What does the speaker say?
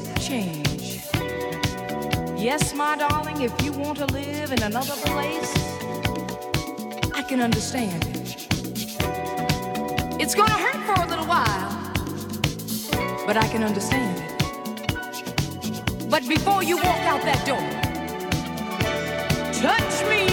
step change. Yes, my darling, if you want to live in another place, I can understand it. It's gonna hurt for a little while, but I can understand it. But before you walk out that door, touch me